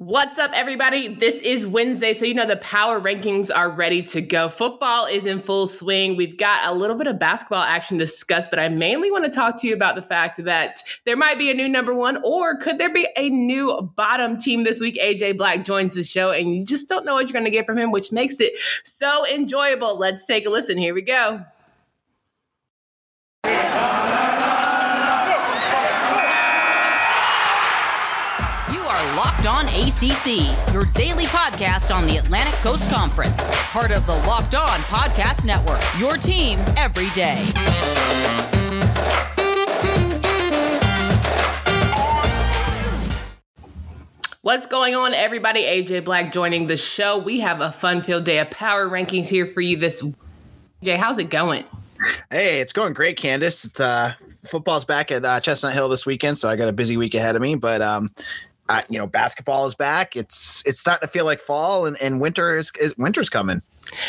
What's up, everybody? This is Wednesday, so you know the power rankings are ready to go. Football is in full swing. We've got a little bit of basketball action to discuss, but I mainly want to talk to you about the fact that there might be a new number one, or could there be a new bottom team this week? AJ Black joins the show, and you just don't know what you're going to get from him, which makes it so enjoyable. Let's take a listen. Here we go. Locked On ACC, your daily podcast on the Atlantic Coast Conference. Part of the Locked On Podcast Network, your team every day. What's going on, everybody? AJ Black joining the show. We have a fun filled day of power rankings here for you this. Jay, how's it going? Hey, it's going great, Candace. It's uh football's back at uh, Chestnut Hill this weekend, so I got a busy week ahead of me. But um, uh, you know, basketball is back. It's it's starting to feel like fall, and, and winter is, is winter's coming.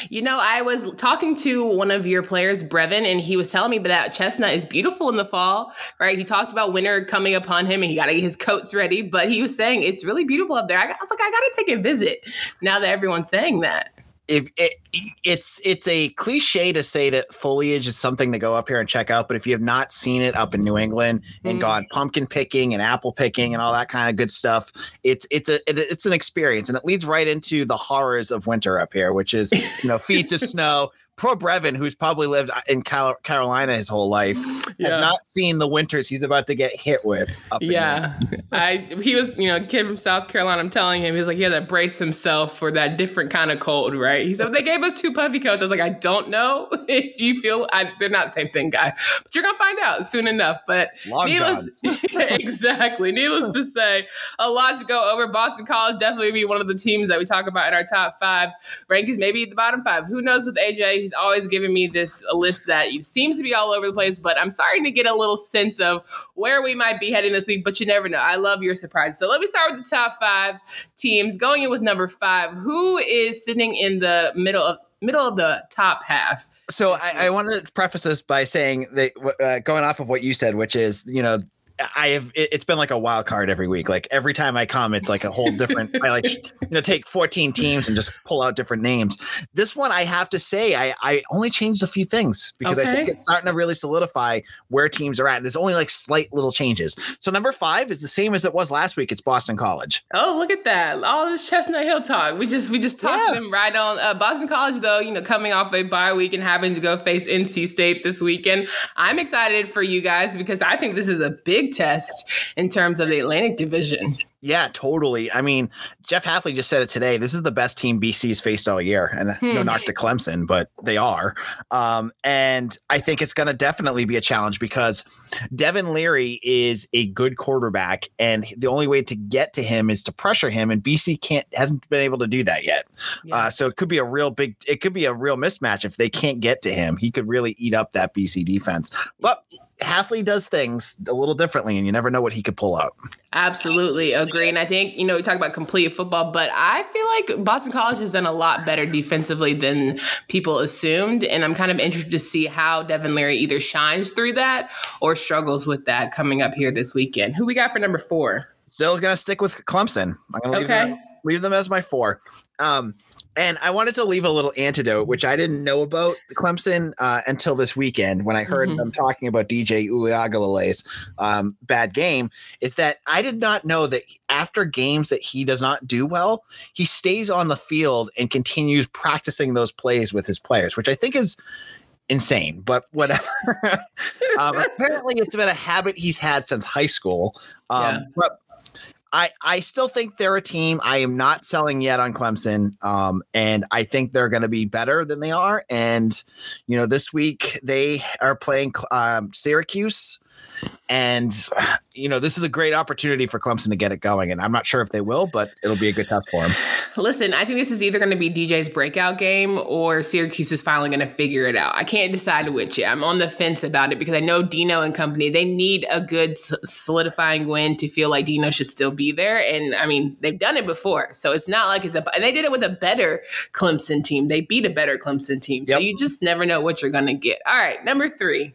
You know, I was talking to one of your players, Brevin, and he was telling me that chestnut is beautiful in the fall, right? He talked about winter coming upon him and he got to get his coats ready, but he was saying it's really beautiful up there. I was like, I got to take a visit now that everyone's saying that if it, it's it's a cliche to say that foliage is something to go up here and check out, but if you have not seen it up in New England and mm. gone pumpkin picking and apple picking and all that kind of good stuff, it's it's a it, it's an experience, and it leads right into the horrors of winter up here, which is you know feet of snow, poor Brevin, who's probably lived uh, in Carolina his whole life, yeah. not seen the winters he's about to get hit with. yeah, I he was you know kid from South Carolina. I'm telling him he was like he had to brace himself for that different kind of cold, right? He said they gave us two puffy coats. I was like, I don't know if you feel I, they're not the same thing, guy, but you're gonna find out soon enough. But Long needless, exactly. Needless to say, a lot to go over. Boston College definitely be one of the teams that we talk about in our top five rankings, maybe the bottom five. Who knows with AJ? He's he's always giving me this list that seems to be all over the place, but I'm starting to get a little sense of where we might be heading this week, but you never know. I love your surprise. So let me start with the top five teams. Going in with number five, who is sitting in the middle of middle of the top half? So I, I wanted to preface this by saying that uh, going off of what you said, which is, you know, I have it, has been like a wild card every week. Like every time I come, it's like a whole different. I like you know take 14 teams and just pull out different names. This one, I have to say, I I only changed a few things because okay. I think it's starting to really solidify where teams are at. There's only like slight little changes. So number five is the same as it was last week. It's Boston College. Oh, look at that! All this Chestnut Hill talk. We just we just talked yeah. them right on. Uh, Boston College, though, you know, coming off a bye week and having to go face NC State this weekend. I'm excited for you guys because I think this is a big test in terms of the Atlantic Division. Yeah, totally. I mean, Jeff Hafley just said it today. This is the best team BC's faced all year, and hmm. no knock to Clemson, but they are. Um, and I think it's going to definitely be a challenge because Devin Leary is a good quarterback, and the only way to get to him is to pressure him, and BC can't hasn't been able to do that yet. Yeah. Uh, so it could be a real big, it could be a real mismatch if they can't get to him. He could really eat up that BC defense, but Hafley does things a little differently, and you never know what he could pull out. Absolutely agree. And I think, you know, we talk about complete football, but I feel like Boston College has done a lot better defensively than people assumed. And I'm kind of interested to see how Devin Leary either shines through that or struggles with that coming up here this weekend. Who we got for number four? Still going to stick with Clemson. I'm going to leave, okay. them, leave them as my four. Um, and I wanted to leave a little antidote, which I didn't know about Clemson uh, until this weekend when I heard mm-hmm. them talking about DJ Uiagalelei's um, bad game. Is that I did not know that after games that he does not do well, he stays on the field and continues practicing those plays with his players, which I think is insane, but whatever. um, apparently, it's been a habit he's had since high school. Um, yeah. But I, I still think they're a team. I am not selling yet on Clemson. Um, and I think they're going to be better than they are. And, you know, this week they are playing um, Syracuse. And, you know, this is a great opportunity for Clemson to get it going. And I'm not sure if they will, but it'll be a good test for them. Listen, I think this is either going to be DJ's breakout game or Syracuse is finally going to figure it out. I can't decide which yet. I'm on the fence about it because I know Dino and company, they need a good solidifying win to feel like Dino should still be there. And I mean, they've done it before. So it's not like it's a, and they did it with a better Clemson team. They beat a better Clemson team. So yep. you just never know what you're going to get. All right, number three.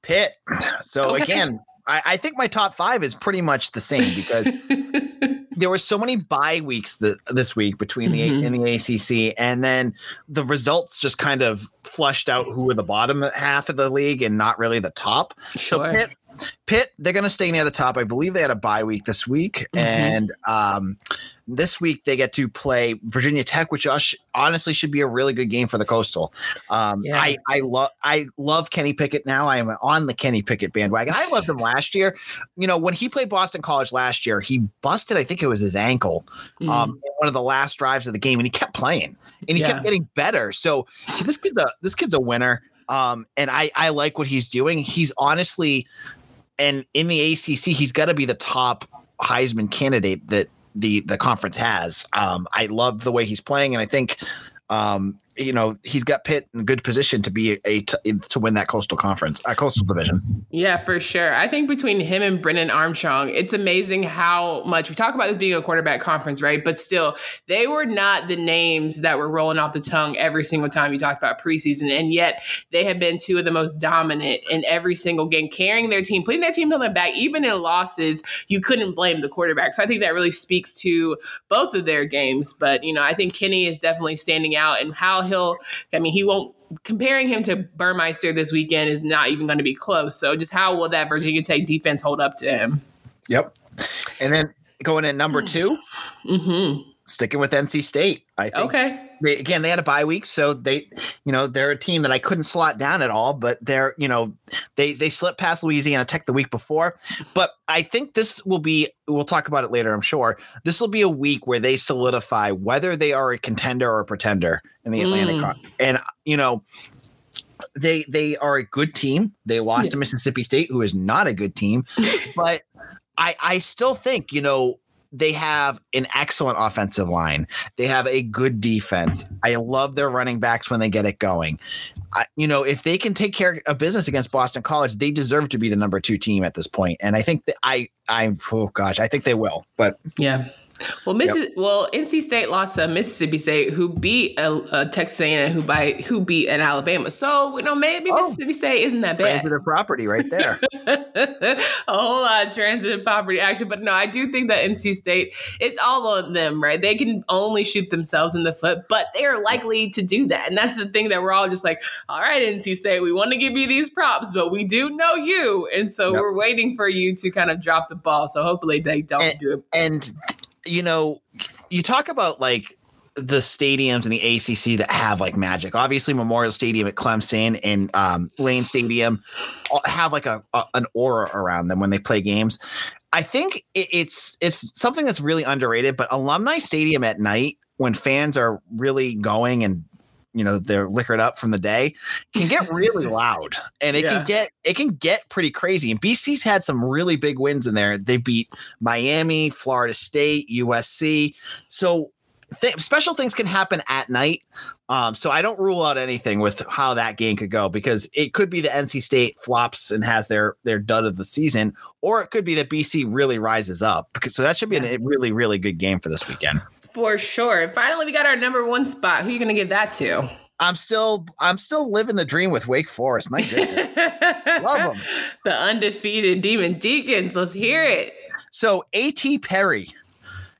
Pitt. So okay. again, I, I, think my top five is pretty much the same because there were so many bye weeks the, this week between the mm-hmm. in the ACC, and then the results just kind of flushed out who were the bottom half of the league and not really the top. Sure. So Pitt, Pitt, they're going to stay near the top. I believe they had a bye week this week, mm-hmm. and um, this week they get to play Virginia Tech, which honestly should be a really good game for the Coastal. Um, yeah. I I love I love Kenny Pickett now. I am on the Kenny Pickett bandwagon. I loved him last year. You know when he played Boston College last year, he busted. I think it was his ankle. Mm. Um, in one of the last drives of the game, and he kept playing, and he yeah. kept getting better. So this kid's a this kid's a winner. Um, and I I like what he's doing. He's honestly and in the ACC, he's got to be the top Heisman candidate that the the conference has. Um, I love the way he's playing, and I think um, you know he's got Pitt in good position to be a to win that coastal conference, a uh, coastal division. Yeah, for sure. I think between him and Brennan Armstrong, it's amazing how much we talk about this being a quarterback conference, right? But still, they were not the names that were rolling off the tongue every single time you talked about preseason, and yet they have been two of the most dominant in every single game, carrying their team, putting their team on their back, even in losses. You couldn't blame the quarterback. So I think that really speaks to both of their games. But you know, I think Kenny is definitely standing out, and how he'll, I mean, he won't, comparing him to Burmeister this weekend is not even going to be close. So just how will that Virginia Tech defense hold up to him? Yep. And then going in number 2 mm-hmm. Sticking with NC State. I think. Okay they, again, they had a bye week, so they, you know, they're a team that I couldn't slot down at all. But they're, you know, they they slipped past Louisiana Tech the week before. But I think this will be. We'll talk about it later. I'm sure this will be a week where they solidify whether they are a contender or a pretender in the Atlantic. Mm. And you know, they they are a good team. They lost yeah. to Mississippi State, who is not a good team, but I I still think you know they have an excellent offensive line. They have a good defense. I love their running backs when they get it going. I, you know, if they can take care of business against Boston College, they deserve to be the number two team at this point. And I think that I, I, oh gosh, I think they will. But yeah, well, Missi- yep. well, NC State lost to Mississippi State, who beat uh, uh, a, a Texas A&M, who by who beat an Alabama. So you know, maybe oh, Mississippi State isn't that bad. Transitive property, right there. a whole lot of transitive property action, but no, I do think that NC State, it's all on them, right? They can only shoot themselves in the foot, but they are likely to do that, and that's the thing that we're all just like, all right, NC State, we want to give you these props, but we do know you, and so yep. we're waiting for you to kind of drop the ball. So hopefully they don't and, do it. And you know, you talk about like the stadiums in the ACC that have like magic. Obviously, Memorial Stadium at Clemson and um, Lane Stadium have like a, a, an aura around them when they play games. I think it, it's it's something that's really underrated. But Alumni Stadium at night when fans are really going and you know they're liquored up from the day can get really loud and it yeah. can get it can get pretty crazy and bc's had some really big wins in there they beat miami florida state usc so th- special things can happen at night um, so I don't rule out anything with how that game could go because it could be the NC State flops and has their their dud of the season, or it could be that BC really rises up. Because, so that should be a really really good game for this weekend. For sure. Finally, we got our number one spot. Who are you going to give that to? I'm still I'm still living the dream with Wake Forest. My goodness. Love them. The undefeated Demon Deacons. Let's hear it. So AT Perry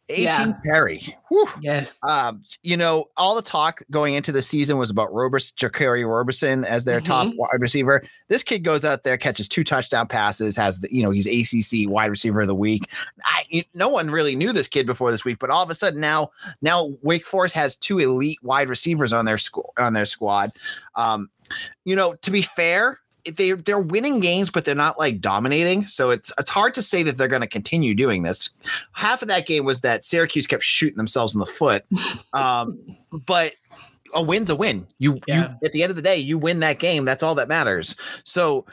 18 yeah. Perry. Whew. Yes. Um, you know, all the talk going into the season was about Robers, Jaquarii Roberson as their mm-hmm. top wide receiver. This kid goes out there, catches two touchdown passes, has the, you know, he's ACC wide receiver of the week. I, no one really knew this kid before this week, but all of a sudden now, now Wake Forest has two elite wide receivers on their school on their squad. Um, you know, to be fair, they they're winning games, but they're not like dominating. So it's it's hard to say that they're going to continue doing this. Half of that game was that Syracuse kept shooting themselves in the foot, um, but a win's a win. You, yeah. you at the end of the day, you win that game. That's all that matters. So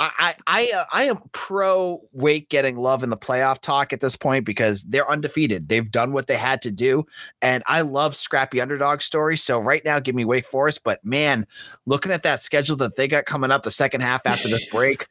I I uh, I am pro Wake getting love in the playoff talk at this point because they're undefeated. They've done what they had to do, and I love scrappy underdog stories. So right now, give me Wake Forest. But man, looking at that schedule that they got coming up the second half after this break,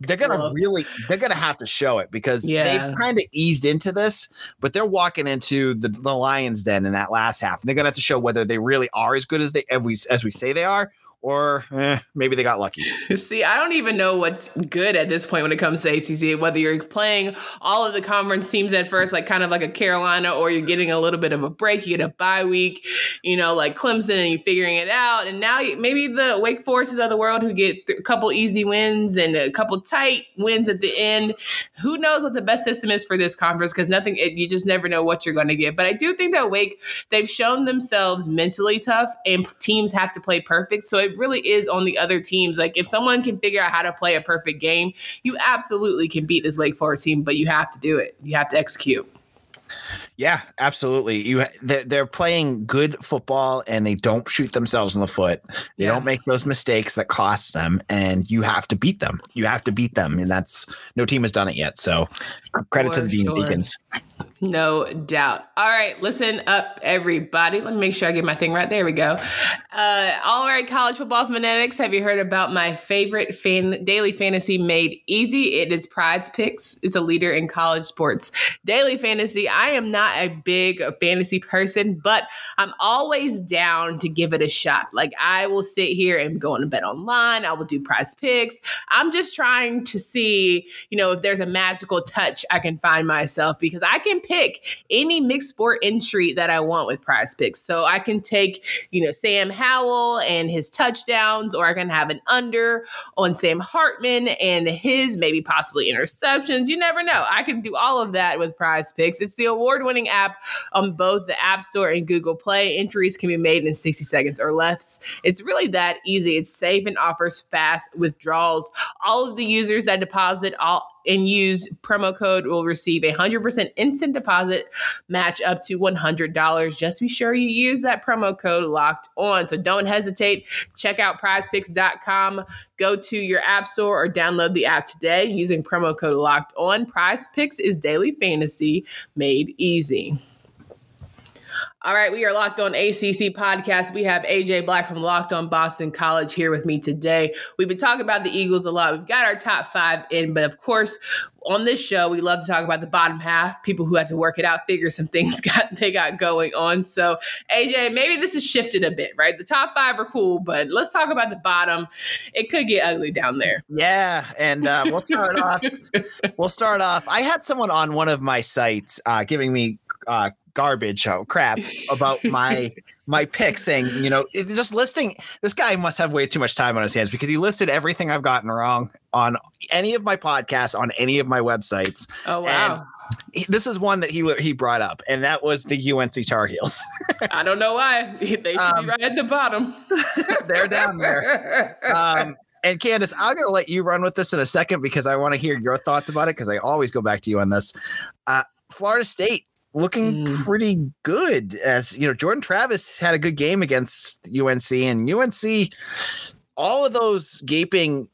they're gonna really they're gonna have to show it because yeah. they've kind of eased into this, but they're walking into the, the Lions Den in that last half. And they're gonna have to show whether they really are as good as they as we as we say they are, or eh, maybe they got lucky. See, I don't even know what's good at this point when it comes to ACC. Whether you're playing all of the conference teams at first, like kind of like a Carolina, or you're getting a little bit of a break. You get a bye week, you know, like Clemson, and you're figuring it out. And now maybe the Wake Forests of the world who get a couple easy wins and a couple tight wins at the end. Who knows what the best system is for this conference? Because nothing, it, you just never know what you're going to get. But I do think that Wake, they've shown themselves mentally tough, and teams have to play perfect. So it really is on the other teams. Like if someone can figure out how to play a perfect game, you absolutely can beat this Wake Forest team, but you have to do it. You have to execute. Yeah, absolutely. You they're, they're playing good football and they don't shoot themselves in the foot. They yeah. don't make those mistakes that cost them, and you have to beat them. You have to beat them, and that's no team has done it yet. So credit to the Dean sure. Deacons. No doubt. All right, listen up, everybody. Let me make sure I get my thing right. There we go. Uh, all right, college football fanatics, have you heard about my favorite fan daily fantasy made easy? It is Prize Picks. It's a leader in college sports. Daily fantasy. I am not a big fantasy person, but I'm always down to give it a shot. Like I will sit here and go on a bet online. I will do Prize Picks. I'm just trying to see, you know, if there's a magical touch I can find myself because I can pick any mixed sport entry that I want with prize picks. So I can take, you know, Sam Howell and his touchdowns, or I can have an under on Sam Hartman and his maybe possibly interceptions. You never know. I can do all of that with prize picks. It's the award winning app on both the App Store and Google Play. Entries can be made in 60 seconds or less. It's really that easy. It's safe and offers fast withdrawals. All of the users that deposit all and use promo code will receive a 100% instant deposit match up to $100. Just be sure you use that promo code locked on. So don't hesitate. Check out prizepicks.com. Go to your app store or download the app today using promo code locked on. Prize Picks is daily fantasy made easy. All right, we are Locked On ACC podcast. We have AJ Black from Locked On Boston College here with me today. We've been talking about the Eagles a lot. We've got our top five in, but of course, on this show, we love to talk about the bottom half, people who have to work it out, figure some things got they got going on. So, AJ, maybe this has shifted a bit, right? The top five are cool, but let's talk about the bottom. It could get ugly down there. Yeah, and uh, we'll start off. We'll start off. I had someone on one of my sites uh, giving me uh, garbage oh crap about my my pick saying you know just listing this guy must have way too much time on his hands because he listed everything i've gotten wrong on any of my podcasts on any of my websites. Oh wow. He, this is one that he he brought up and that was the unc tar heels. I don't know why. They should um, be right at the bottom. they're down there. Um, and Candace, I'm going to let you run with this in a second because I want to hear your thoughts about it because I always go back to you on this. Uh, Florida State looking mm. pretty good. As you know, Jordan Travis had a good game against UNC, and UNC, all of those gaping,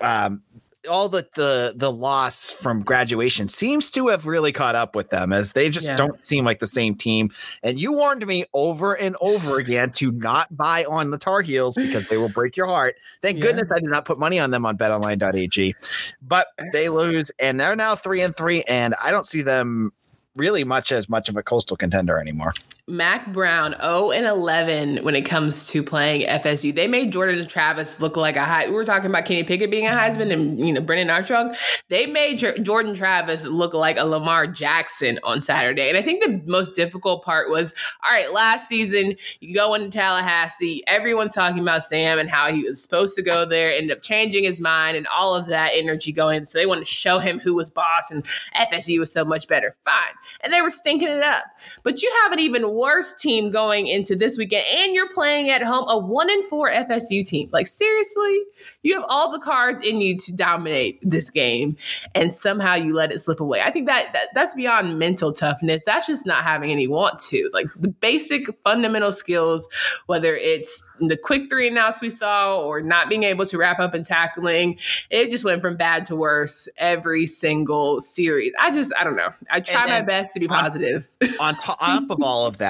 um, all the the the loss from graduation seems to have really caught up with them, as they just yeah. don't seem like the same team. And you warned me over and over again to not buy on the Tar Heels because they will break your heart. Thank yeah. goodness I did not put money on them on BetOnline.ag, but they lose, and they're now three and three, and I don't see them really much as much of a coastal contender anymore. Mack Brown 0 and 11 when it comes to playing FSU. They made Jordan Travis look like a high. We were talking about Kenny Pickett being a Heisman and you know Brennan Armstrong. They made Jordan Travis look like a Lamar Jackson on Saturday. And I think the most difficult part was all right, last season you go into Tallahassee, everyone's talking about Sam and how he was supposed to go there, ended up changing his mind and all of that energy going. So they wanted to show him who was boss and FSU was so much better. Fine. And they were stinking it up. But you haven't even worst team going into this weekend, and you're playing at home a one in four FSU team. Like seriously, you have all the cards in you to dominate this game, and somehow you let it slip away. I think that, that that's beyond mental toughness. That's just not having any want to. Like the basic fundamental skills, whether it's the quick three and outs we saw or not being able to wrap up and tackling, it just went from bad to worse every single series. I just I don't know. I try and, my best to be positive. On, on top of all of that,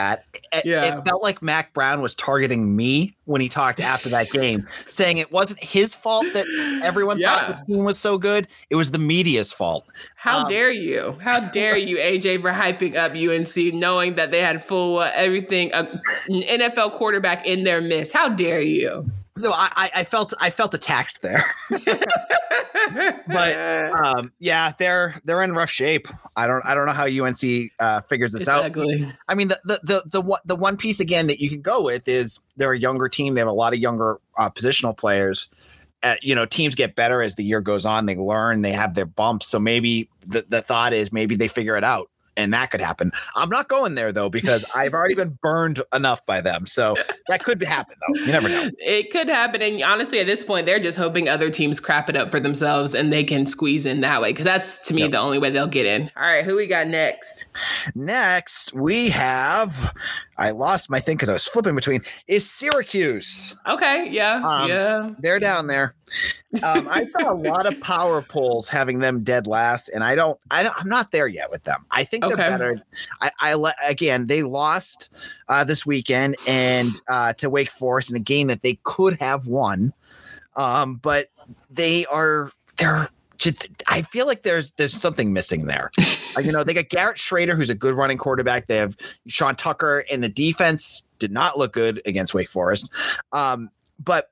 it, yeah. it felt like Mack Brown was targeting me when he talked after that game, saying it wasn't his fault that everyone yeah. thought the team was so good. It was the media's fault. How um, dare you? How dare you, AJ, for hyping up UNC, knowing that they had full uh, everything, uh, NFL quarterback in their midst? How dare you? So I, I felt I felt attacked there, but um, yeah, they're they're in rough shape. I don't I don't know how UNC uh, figures this exactly. out. I mean, the, the the the the one piece again that you can go with is they're a younger team. They have a lot of younger uh, positional players. Uh, you know, teams get better as the year goes on. They learn. They have their bumps. So maybe the the thought is maybe they figure it out and that could happen. I'm not going there though because I've already been burned enough by them. So that could happen though. You never know. It could happen, and honestly, at this point, they're just hoping other teams crap it up for themselves and they can squeeze in that way because that's to me yep. the only way they'll get in. All right, who we got next? Next, we have. I lost my thing because I was flipping between. Is Syracuse? Okay, yeah, um, yeah. They're down there. Um, I saw a lot of power polls having them dead last, and I don't, I don't, I'm not there yet with them. I think they're better. I, I again, they lost uh, this weekend and uh, to Wake Forest in a game that they could have won, um, but they are they're. Just, I feel like there's there's something missing there. uh, you know, they got Garrett Shrader, who's a good running quarterback. They have Sean Tucker, and the defense did not look good against Wake Forest. Um, but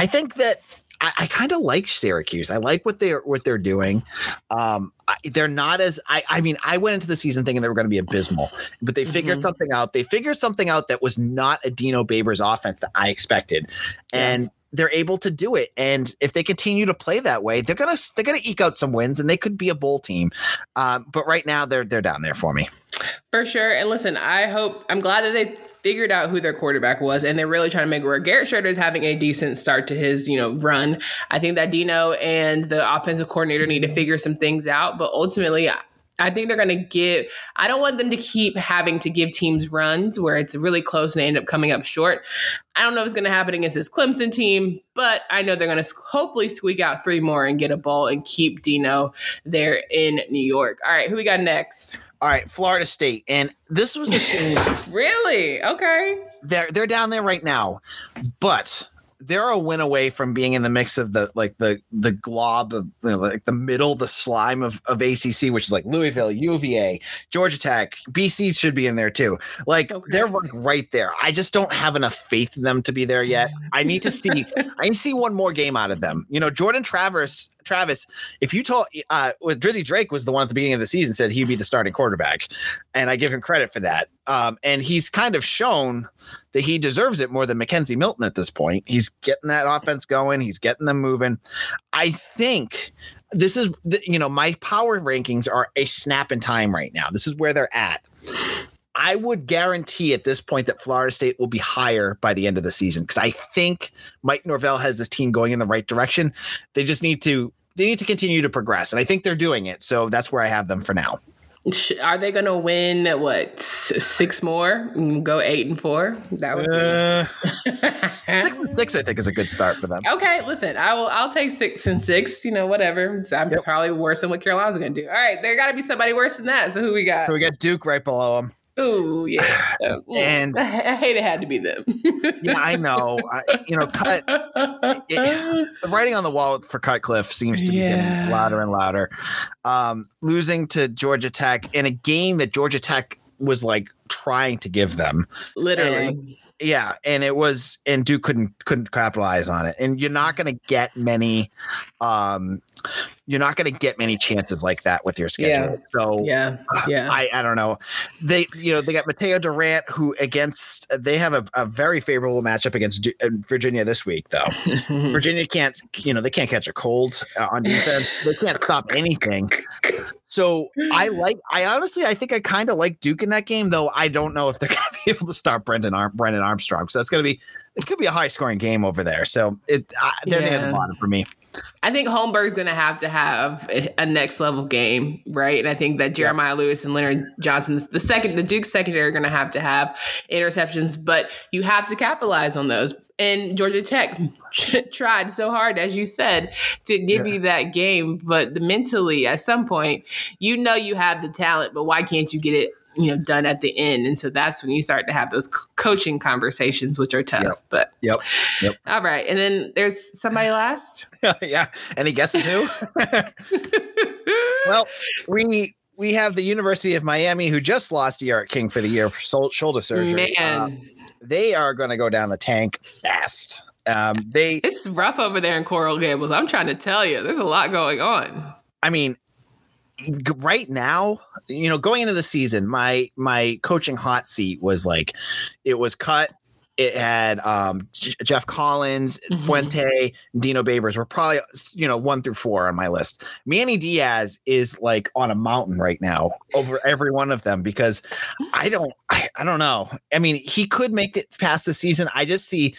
I think that I, I kind of like Syracuse. I like what they're what they're doing. Um, I, they're not as I, I mean, I went into the season thinking they were going to be abysmal, but they figured mm-hmm. something out. They figured something out that was not a Dino Babers offense that I expected, and. They're able to do it and if they continue to play that way they're gonna they're gonna eke out some wins and they could be a bowl team um, but right now they're they're down there for me for sure and listen i hope i'm glad that they figured out who their quarterback was, and they're really trying to make work. Garrett Shrader is having a decent start to his, you know, run. I think that Dino and the offensive coordinator need to figure some things out, but ultimately, I think they're going to give. I don't want them to keep having to give teams runs where it's really close and they end up coming up short. I don't know if it's going to happen against this Clemson team, but I know they're going to hopefully squeak out three more and get a ball and keep Dino there in New York. All right, who we got next? All right, Florida State, and this was a team. really? Okay. They're they're down there right now, but they're a win away from being in the mix of the like the the glob of you know, like the middle, the slime of, of ACC, which is like Louisville, UVA, Georgia Tech, BC should be in there too. Like okay. they're like right there. I just don't have enough faith in them to be there yet. I need to see. I need to see one more game out of them. You know, Jordan Travis. Travis, if you told uh, with Drizzy Drake was the one at the beginning of the season said he'd be the starting quarterback, and I give him credit for that. Um, and he's kind of shown that he deserves it more than McKenzie Milton at this point. He's getting that offense going, he's getting them moving. I think this is, the, you know, my power rankings are a snap in time right now. This is where they're at. I would guarantee at this point that Florida State will be higher by the end of the season because I think Mike Norvell has this team going in the right direction. They just need to they need to continue to progress, and I think they're doing it. So that's where I have them for now. Are they going to win what six more? Go eight and four. That would uh, six and six. I think is a good start for them. Okay, listen, I will. I'll take six and six. You know, whatever. I'm yep. probably worse than what Carolina's going to do. All right, there got to be somebody worse than that. So who we got? So we got Duke right below them. Oh yeah, and I hate it had to be them. yeah, I know. I, you know, cut. It, the writing on the wall for Cutcliffe seems to be yeah. getting louder and louder. Um, losing to Georgia Tech in a game that Georgia Tech was like trying to give them, literally. And, yeah, and it was, and Duke couldn't couldn't capitalize on it. And you're not going to get many um, you're not going to get many chances like that with your schedule. Yeah. So yeah, yeah. I, I don't know. They you know they got Mataeo Durant who against they have a, a very favorable matchup against uh, Virginia this week though. Virginia can't you know they can't catch a cold uh, on defense. they can't stop anything. So I like I honestly I think I kind of like Duke in that game though. I don't know if they're going to be able to stop Brendan Ar- Brennan Armstrong. So that's going to be it could be a high scoring game over there. So it uh, they're yeah. near the bottom for me. I think Holmberg's going to have to have a, next level game, right? And I think that Jeremiah yeah. Lewis and Leonard Johnson, the second, the Duke secondary, are going to have to have interceptions, but you have to capitalize on those. And Georgia Tech tried so hard, as you said, to give yeah. you that game, but the mentally, at some point, you know you have the talent, but why can't you get it you know done at the end. And so that's when you start to have those coaching conversations which are tough yep. but yep. Yep. All right. And then there's somebody last? Yeah. Any guesses who? Well we we have the university of miami who just lost D'Eriq King for the year for shoulder surgery. Man. Uh, they are going to go down the tank fast. Um, they it's rough over there in Coral Gables. I'm trying to tell you, there's a lot going on. I mean, right now, you know, going into the season, my my coaching hot seat was like, it was cut it had um, J- Geoff Collins, mm-hmm. Fuente, Dino Babers were probably you know one through four on my list. Manny Diaz is like on a mountain right now over every one of them because I don't I, I don't know. I mean, he could make it past the season. I just see,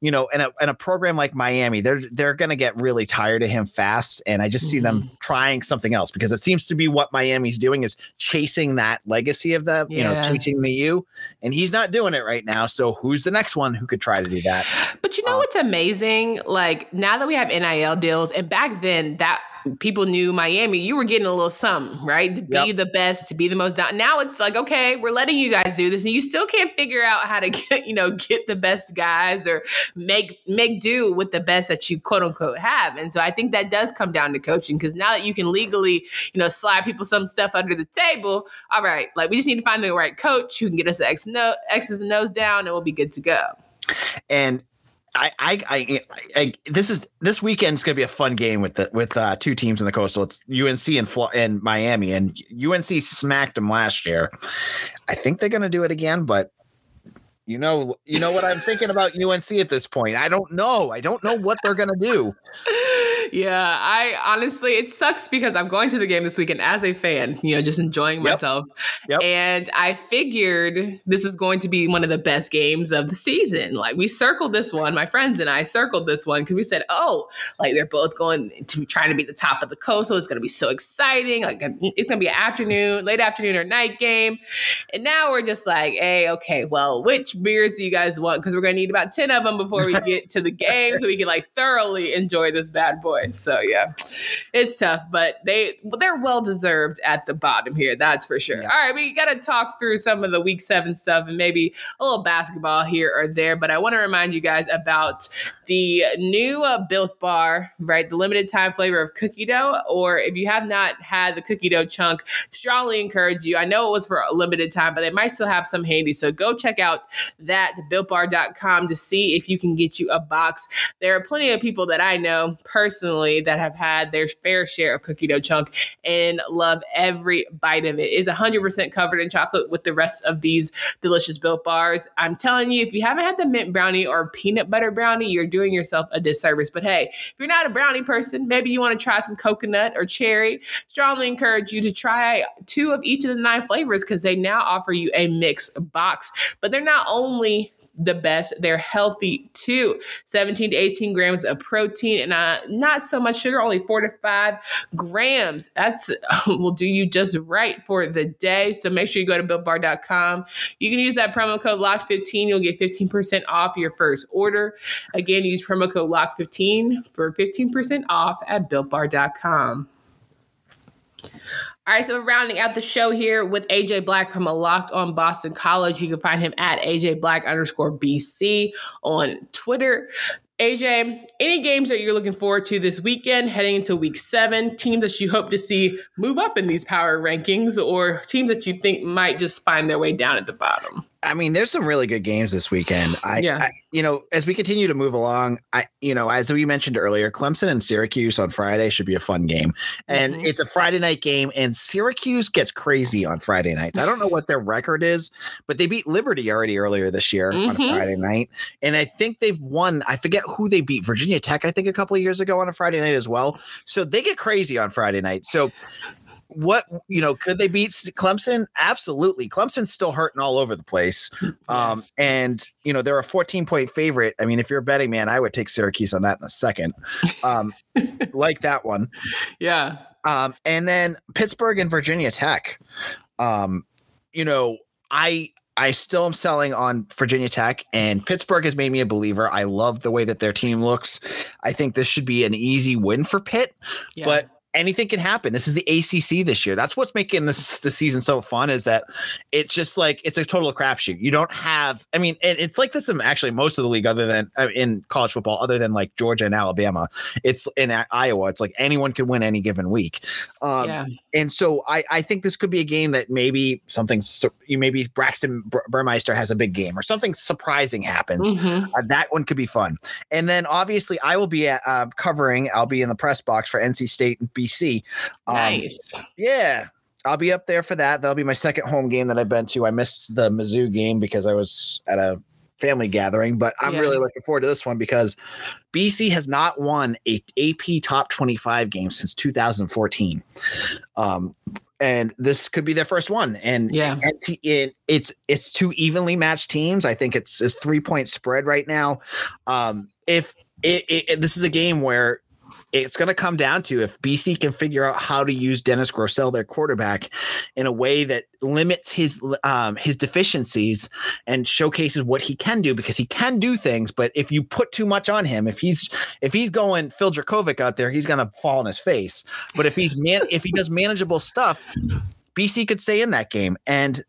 you know, in a in a program like Miami, they're they're gonna get really tired of him fast, and I just see mm-hmm. them trying something else because it seems to be what Miami's doing is chasing that legacy of the yeah. you know chasing the U, and he's not doing it right now. So who's the next next one who could try to do that. But you know um, what's amazing? Like now that we have NIL deals, and back then that people knew Miami, you were getting a little something, right? To be yep. the best, to be the most down. Now it's like, okay, we're letting you guys do this, and you still can't figure out how to get, you know, get the best guys or make make do with the best that you quote unquote have. And so I think that does come down to coaching because now that you can legally, you know, slide people some stuff under the table, all right, like we just need to find the right coach who can get us X no X's and O's down, and we'll be good to go. And I, I, I, I, this is this weekend's gonna be a fun game with the with uh, two teams in the coastal. It's UNC and Flo- and Miami, and UNC smacked them last year. I think they're gonna do it again, but you know, you know what I'm thinking about UNC at this point. I don't know. I don't know what they're gonna do. Yeah, I honestly, it sucks because I'm going to the game this weekend as a fan, you know, just enjoying yep. myself. Yep. And I figured this is going to be one of the best games of the season. Like, we circled this one, my friends and I circled this one because we said, oh, like they're both going to be trying to be the top of the coast. So it's going to be so exciting. Like, it's going to be an afternoon, late afternoon or night game. And now we're just like, hey, okay, well, which beers do you guys want? Because we're going to need about 10 of them before we get to the game so we can like thoroughly enjoy this bad boy. So yeah, it's tough, but they they're well deserved at the bottom here. That's for sure. Yeah. All right, we got to talk through some of the week seven stuff and maybe a little basketball here or there. But I want to remind you guys about the new uh, Built Bar, right? The limited time flavor of cookie dough. Or if you have not had the cookie dough chunk, strongly encourage you. I know it was for a limited time, but they might still have some handy. So go check out that builtbar.com to see if you can get you a box. There are plenty of people that I know personally personally that have had their fair share of cookie dough chunk and love every bite of it. it is 100% covered in chocolate with the rest of these delicious built bars. I'm telling you, if you haven't had the mint brownie or peanut butter brownie, you're doing yourself a disservice. But hey, if you're not a brownie person, maybe you want to try some coconut or cherry, strongly encourage you to try two of each of the nine flavors because they now offer you a mix box. But they're not only the best. They're healthy too. 17 to 18 grams of protein and uh, not so much sugar, only four to five grams. That's will do you just right for the day. So make sure you go to builtbar.com. You can use that promo code LOCK15. You'll get 15% off your first order. Again, use promo code LOCK15 for 15% off at builtbar.com. All right, so we're rounding out the show here with AJ Black from a Locked on Boston College. You can find him at AJ Black underscore BC on Twitter. AJ, any games that you're looking forward to this weekend, heading into week seven, teams that you hope to see move up in these power rankings, or teams that you think might just find their way down at the bottom? I mean, there's some really good games this weekend. I, yeah. I, you know, as we continue to move along, I, you know, as we mentioned earlier, Clemson and Syracuse on Friday should be a fun game, and mm-hmm. it's a Friday night game, and Syracuse gets crazy on Friday nights. I don't know what their record is, but they beat Liberty already earlier this year mm-hmm. on a mm-hmm. Friday night, and I think they've won. I forget who they beat, Virginia Tech, I think, a couple of years ago on a Friday night as well. So they get crazy on Friday night. So what you know could they beat clemson? Absolutely. Clemson's still hurting all over the place. Um and you know they're a 14 point favorite. I mean if you're a betting man i would take syracuse on that in a second. Um like that one. Yeah. Um and then pittsburgh and virginia tech. Um you know i I still am selling on Virginia Tech, and Pittsburgh has made me a believer. I love the way that their team looks. I think this should be an easy win for Pitt, yeah. but anything can happen. This is the ACC this year. That's what's making this the season so fun is that it's just like it's a total crapshoot. You don't have. I mean, it, it's like this in actually most of the league, other than uh, in college football, other than like Georgia and Alabama. It's in Iowa. It's like anyone can win any given week. Um, yeah. And so I I think this could be a game that maybe something you maybe Braxton Burmeister has a big game or something surprising happens. Mm-hmm. Uh, that one could be fun. And then obviously I will be at, uh, covering. I'll be in the press box for NC State and BC. Um, nice. Yeah. I'll be up there for that. That'll be my second home game that I've been to. I missed the Mizzou game because I was at a family gathering, but I'm yeah. really looking forward to this one because BC has not won a AP top 25 game since 2014. Um, and this could be their first one. And yeah, it, it's it's two evenly matched teams. I think it's a three point spread right now. Um, if it, it, this is a game where it's going to come down to if BC can figure out how to use Dennis Grosel, their quarterback, in a way that limits his um, his deficiencies and showcases what he can do because he can do things. But if you put too much on him, if he's if he's going Phil Jurkovec out there, he's going to fall on his face. But if he's man, if he does manageable stuff, BC could stay in that game. And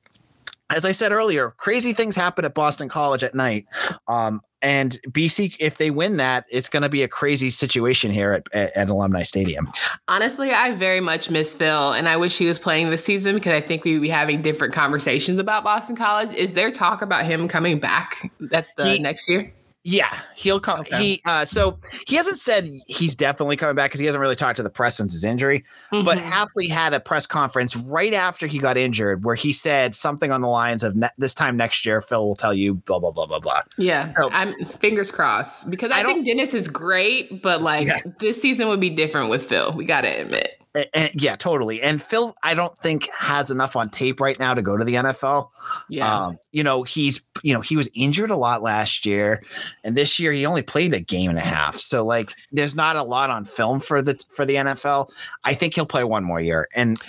as I said earlier, crazy things happen at Boston College at night. Um, and BC, if they win that, it's going to be a crazy situation here at, at, at, Alumni Stadium. Honestly, I very much miss Phil, and I wish he was playing this season because I think we'd be having different conversations about Boston College. Is there talk about him coming back at the he, next year? Yeah, he'll come. Okay. He uh, so he hasn't said he's definitely coming back because he hasn't really talked to the press since his injury. Mm-hmm. But Hafley had a press conference right after he got injured where he said something on the lines of ne- "This time next year, Phil will tell you blah blah blah blah blah." Yeah, so I'm fingers crossed because I, I think Dennis is great, but like yeah. this season would be different with Phil. We got to admit. And, and, yeah, totally. And Phil, I don't think has enough on tape right now to go to the NFL. Yeah. Um, you know, he's you know he was injured a lot last year, and this year he only played a game and a half. So like, there's not a lot on film for the for the NFL. I think he'll play one more year, and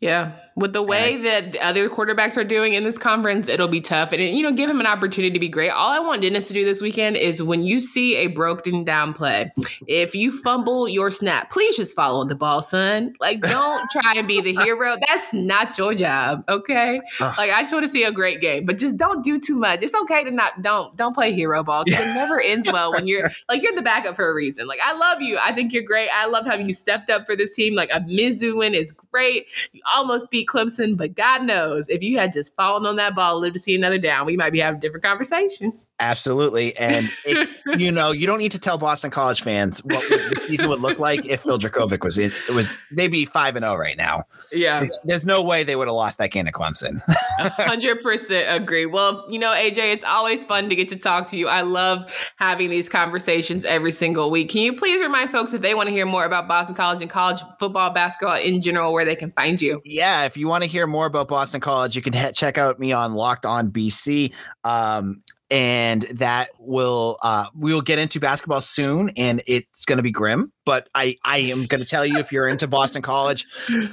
yeah. With the way that the other quarterbacks are doing in this conference, it'll be tough. And, you know, give him an opportunity to be great. All I want Dennis to do this weekend is when you see a broken down play, if you fumble your snap, please just follow the ball, son. Like, don't try and be the hero. That's not your job. Okay. Like, I just want to see a great game, but just don't do too much. It's okay to not, don't, don't play hero ball because it never ends well when you're like, you're the backup for a reason. Like, I love you. I think you're great. I love how you stepped up for this team. Like, a Mizzou win is great. You almost beat Clemson, but God knows if you had just fallen on that ball, lived to see another down, we might be having a different conversation. Absolutely. And, it, you know, you don't need to tell Boston College fans what the season would look like if Phil Jurkovec was in. It was, they'd be 5 and 0 right now. Yeah. There's no way they would have lost that game to Clemson. 100% agree. Well, you know, AJ, it's always fun to get to talk to you. I love having these conversations every single week. Can you please remind folks if they want to hear more about Boston College and college football, basketball in general, where they can find you? Yeah. If you want to hear more about Boston College, you can he- check out me on Locked On BC. Um, and that will uh, we will get into basketball soon, and it's going to be grim. But I I am going to tell you if you're into Boston College,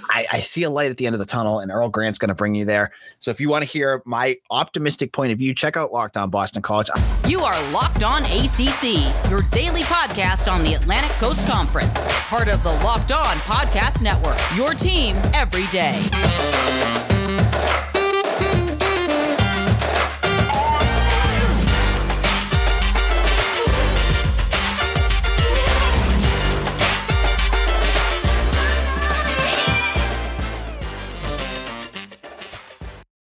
I, I see a light at the end of the tunnel, and Earl Grant's going to bring you there. So if you want to hear my optimistic point of view, check out Locked On Boston College. You are Locked On ACC, your daily podcast on the Atlantic Coast Conference, part of the Locked On Podcast Network. Your team every day.